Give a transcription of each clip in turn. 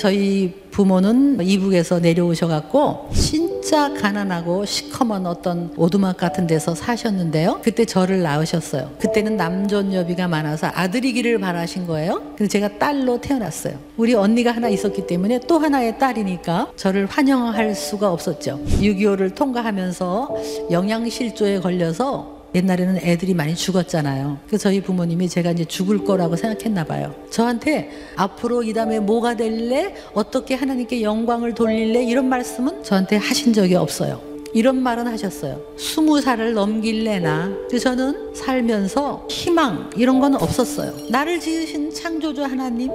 저희 부모는 이북에서 내려오셔갖고 진짜 가난하고 시커먼 어떤 오두막 같은 데서 사셨는데요. 그때 저를 낳으셨어요. 그때는 남존여비가 많아서 아들이기를 바라신 거예요. 근데 제가 딸로 태어났어요. 우리 언니가 하나 있었기 때문에 또 하나의 딸이니까 저를 환영할 수가 없었죠. 6.25를 통과하면서 영양실조에 걸려서 옛날에는 애들이 많이 죽었잖아요. 그래서 저희 부모님이 제가 이제 죽을 거라고 생각했나 봐요. 저한테 앞으로 이 다음에 뭐가 될래? 어떻게 하나님께 영광을 돌릴래? 이런 말씀은 저한테 하신 적이 없어요. 이런 말은 하셨어요. 스무 살을 넘길래나. 저는 살면서 희망 이런 건 없었어요. 나를 지으신 창조주 하나님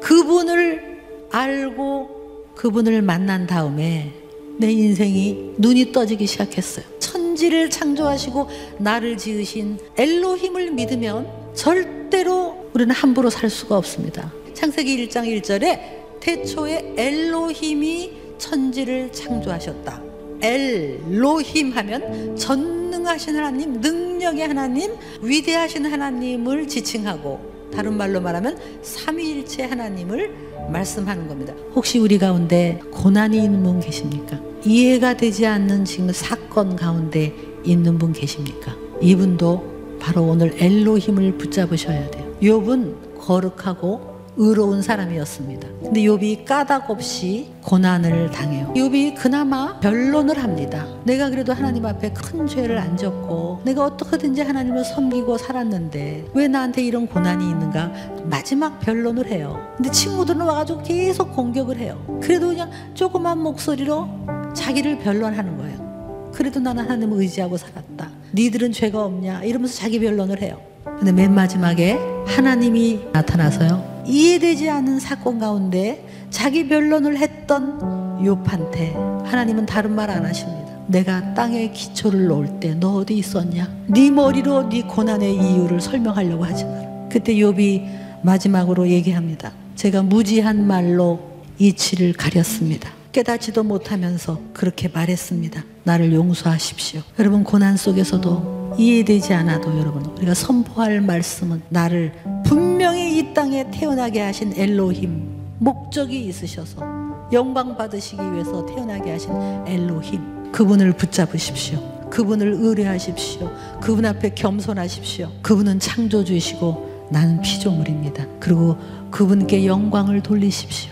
그분을 알고 그분을 만난 다음에 내 인생이 눈이 떠지기 시작했어요. 천지를 창조하시고 나를 지으신 엘로힘을 믿으면 절대로 우리는 함부로 살 수가 없습니다. 창세기 1장 1절에 태초에 엘로힘이 천지를 창조하셨다. 엘로힘 하면 전능하신 하나님, 능력의 하나님, 위대하신 하나님을 지칭하고 다른 말로 말하면 삼위일체 하나님을 말씀하는 겁니다. 혹시 우리 가운데 고난이 있는 분 계십니까? 이해가 되지 않는 지금 사건 가운데 있는 분 계십니까? 이분도 바로 오늘 엘로힘을 붙잡으셔야 돼요. 욥은 거룩하고 의로운 사람이었습니다. 근데 욥이 까닭 없이 고난을 당해요. 욥이 그나마 변론을 합니다. 내가 그래도 하나님 앞에 큰 죄를 안 졌고 내가 어떻게든지 하나님을 섬기고 살았는데 왜 나한테 이런 고난이 있는가? 마지막 변론을 해요. 근데 친구들은 와가지고 계속 공격을 해요. 그래도 그냥 조그만 목소리로 자기를 변론하는 거예요. 그래도 나는 하나님을 의지하고 살았다. 니들은 죄가 없냐? 이러면서 자기 변론을 해요. 근데 맨 마지막에 하나님이 나타나서요. 이해되지 않는 사건 가운데 자기 변론을 했던 욥한테 하나님은 다른 말 안 하십니다. 내가 땅에 기초를 놓을 때 너 어디 있었냐? 네 머리로 네 고난의 이유를 설명하려고 하지 마라. 그때 욥이 마지막으로 얘기합니다. 제가 무지한 말로 이치를 가렸습니다. 깨닫지도 못하면서 그렇게 말했습니다. 나를 용서하십시오. 여러분 고난 속에서도 이해되지 않아도 여러분 우리가 선포할 말씀은 나를 분명히 이 땅에 태어나게 하신 엘로힘 목적이 있으셔서 영광 받으시기 위해서 태어나게 하신 엘로힘 그분을 붙잡으십시오. 그분을 의뢰하십시오. 그분 앞에 겸손하십시오. 그분은 창조주이시고 나는 피조물입니다. 그리고 그분께 영광을 돌리십시오.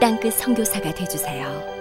땅끝 성교사가 되주세요